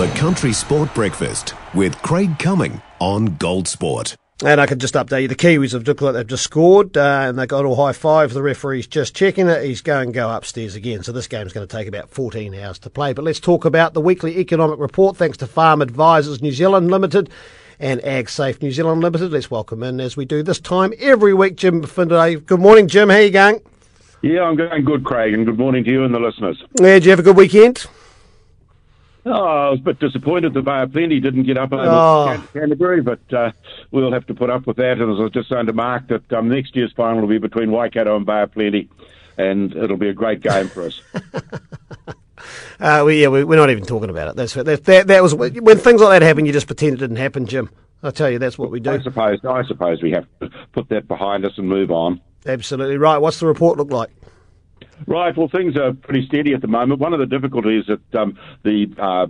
The Country Sport Breakfast with Craig Cumming on Gold Sport. And I can just update you, the Kiwis have looked like they've just scored, uh, and they got all high five. The referee's just checking it. He's going to go upstairs again. So this game's going to take about 14 hours to play. But let's talk about the weekly economic report, thanks to Farm Advisors New Zealand Limited and AgSafe New Zealand Limited. Let's welcome in, as we do this time every week, Jim Findlay. Good morning, Jim. How you going? Yeah, I'm going good, Craig, and good morning to you and the listeners. Yeah, did you have a good weekend? Oh, I was a bit disappointed that Bay of Plenty didn't get up over Oh. Canterbury, but uh, we'll have to put up with that. And as I was just saying to Mark, that um, next year's final will be between Waikato and Bay of Plenty, and it'll be a great game for us. Uh, we, yeah, we, we're not even talking about it. That's that, that. That was when things like that happen. You just pretend it didn't happen, Jim. I tell you, that's what we do. I suppose, I suppose we have to put that behind us and move on. Absolutely right. What's the report look like? Right. Well, things are pretty steady at the moment. One of the difficulties that um, the uh,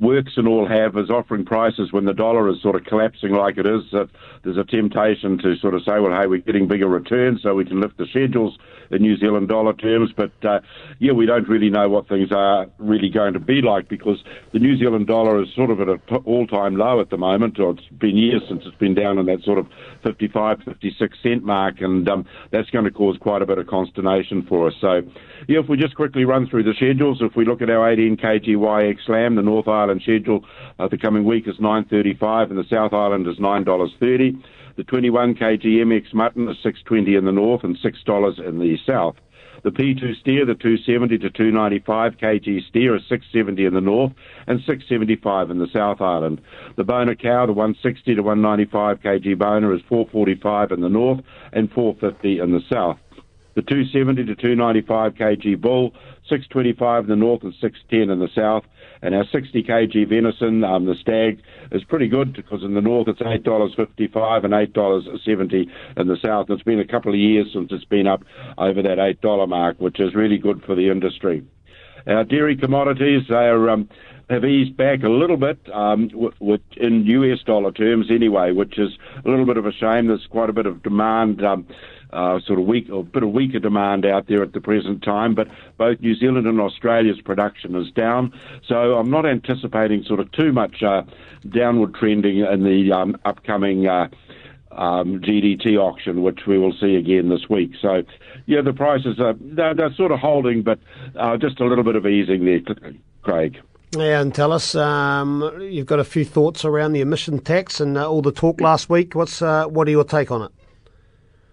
works and all have is offering prices when the dollar is sort of collapsing like it is. That there's a temptation to sort of say, well, hey, we're getting bigger returns, so we can lift the schedules in New Zealand dollar terms. But uh, yeah, we don't really know what things are really going to be like because the New Zealand dollar is sort of at an all-time low at the moment. Or it's been years since it's been down in that sort of 55, 56 cent mark, and um, that's going to cause quite a bit of consternation for us. So yeah, if we just quickly run through the schedules, if we look at our 18 kg YX lamb, the North Island schedule uh, the coming week is 9.35 and the South Island is $9.30. The 21 kg MX mutton is 6.20 in the north and $6 in the south. The P2 steer, the 270 to 295 kg steer is 670 in the north and 675 in the South Island. The boner cow, the 160 to 195 kg boner is 445 in the north and 450 in the south. The 270 to 295 kg bull, 625 in the north and 610 in the south. And our 60 kg venison, um, the stag, is pretty good because in the north it's $8.55 and $8.70 in the south. It's been a couple of years since it's been up over that $8 mark, which is really good for the industry. Our dairy commodities, they are, um, have eased back a little bit um, in US dollar terms anyway, which is a little bit of a shame. There's quite a bit of demand. Um, uh, sort of weak, a bit of weaker demand out there at the present time, but both New Zealand and Australia's production is down. So I'm not anticipating sort of too much uh, downward trending in the um, upcoming uh, um, GDT auction, which we will see again this week. So, yeah, the prices are they're, they're sort of holding, but uh, just a little bit of easing there, Craig. Yeah, and tell us, um, you've got a few thoughts around the emission tax and uh, all the talk last week. What's uh, what are your take on it?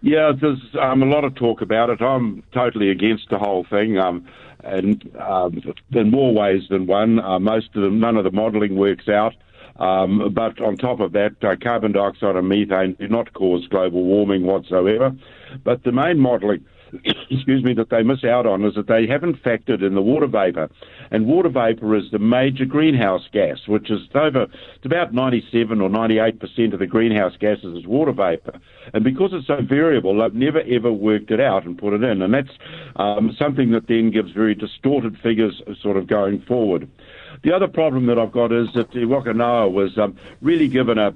Yeah, there's um, a lot of talk about it. I'm totally against the whole thing, um, and um, in more ways than one. Uh, most of them, none of the modelling works out. Um, but on top of that, uh, carbon dioxide and methane do not cause global warming whatsoever. But the main modelling excuse me, that they miss out on is that they haven't factored in the water vapour. And water vapour is the major greenhouse gas, which is over, it's about 97 or 98% of the greenhouse gases is water vapour. And because it's so variable, they've never ever worked it out and put it in. And that's um, something that then gives very distorted figures sort of going forward. The other problem that I've got is that the Wakanoa was um, really given a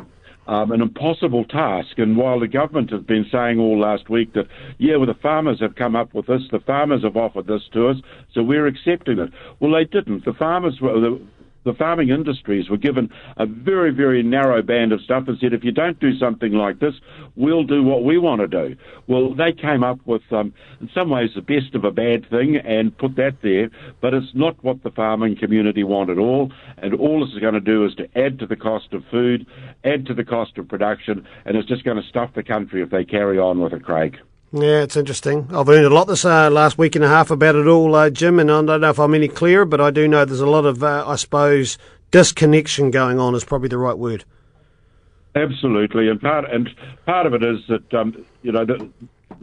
um, an impossible task. And while the government has been saying all last week that, yeah, well, the farmers have come up with this, the farmers have offered this to us, so we're accepting it. Well, they didn't. The farmers were. The, the farming industries were given a very, very narrow band of stuff and said, if you don't do something like this, we'll do what we want to do. Well, they came up with, um, in some ways, the best of a bad thing and put that there, but it's not what the farming community want at all. And all this is going to do is to add to the cost of food, add to the cost of production, and it's just going to stuff the country if they carry on with it, Craig. Yeah, it's interesting. I've learned a lot this uh, last week and a half about it all, uh, Jim, and I don't know if I'm any clearer, but I do know there's a lot of, uh, I suppose, disconnection going on is probably the right word. Absolutely, and part and part of it is that um, you know the,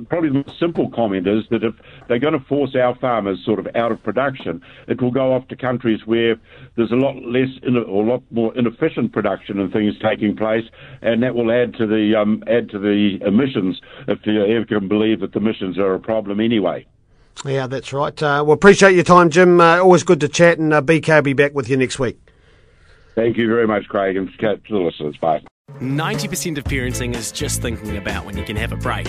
probably the most simple comment is that if they're going to force our farmers sort of out of production, it will go off to countries where there's a lot less in, or a lot more inefficient production and things taking place, and that will add to the um, add to the emissions if you ever can believe that the emissions are a problem anyway. Yeah, that's right. Uh, well, appreciate your time, Jim. Uh, always good to chat, and uh, BK will be back with you next week. Thank you very much, Craig, and to the listeners. Bye. 90% of parenting is just thinking about when you can have a break.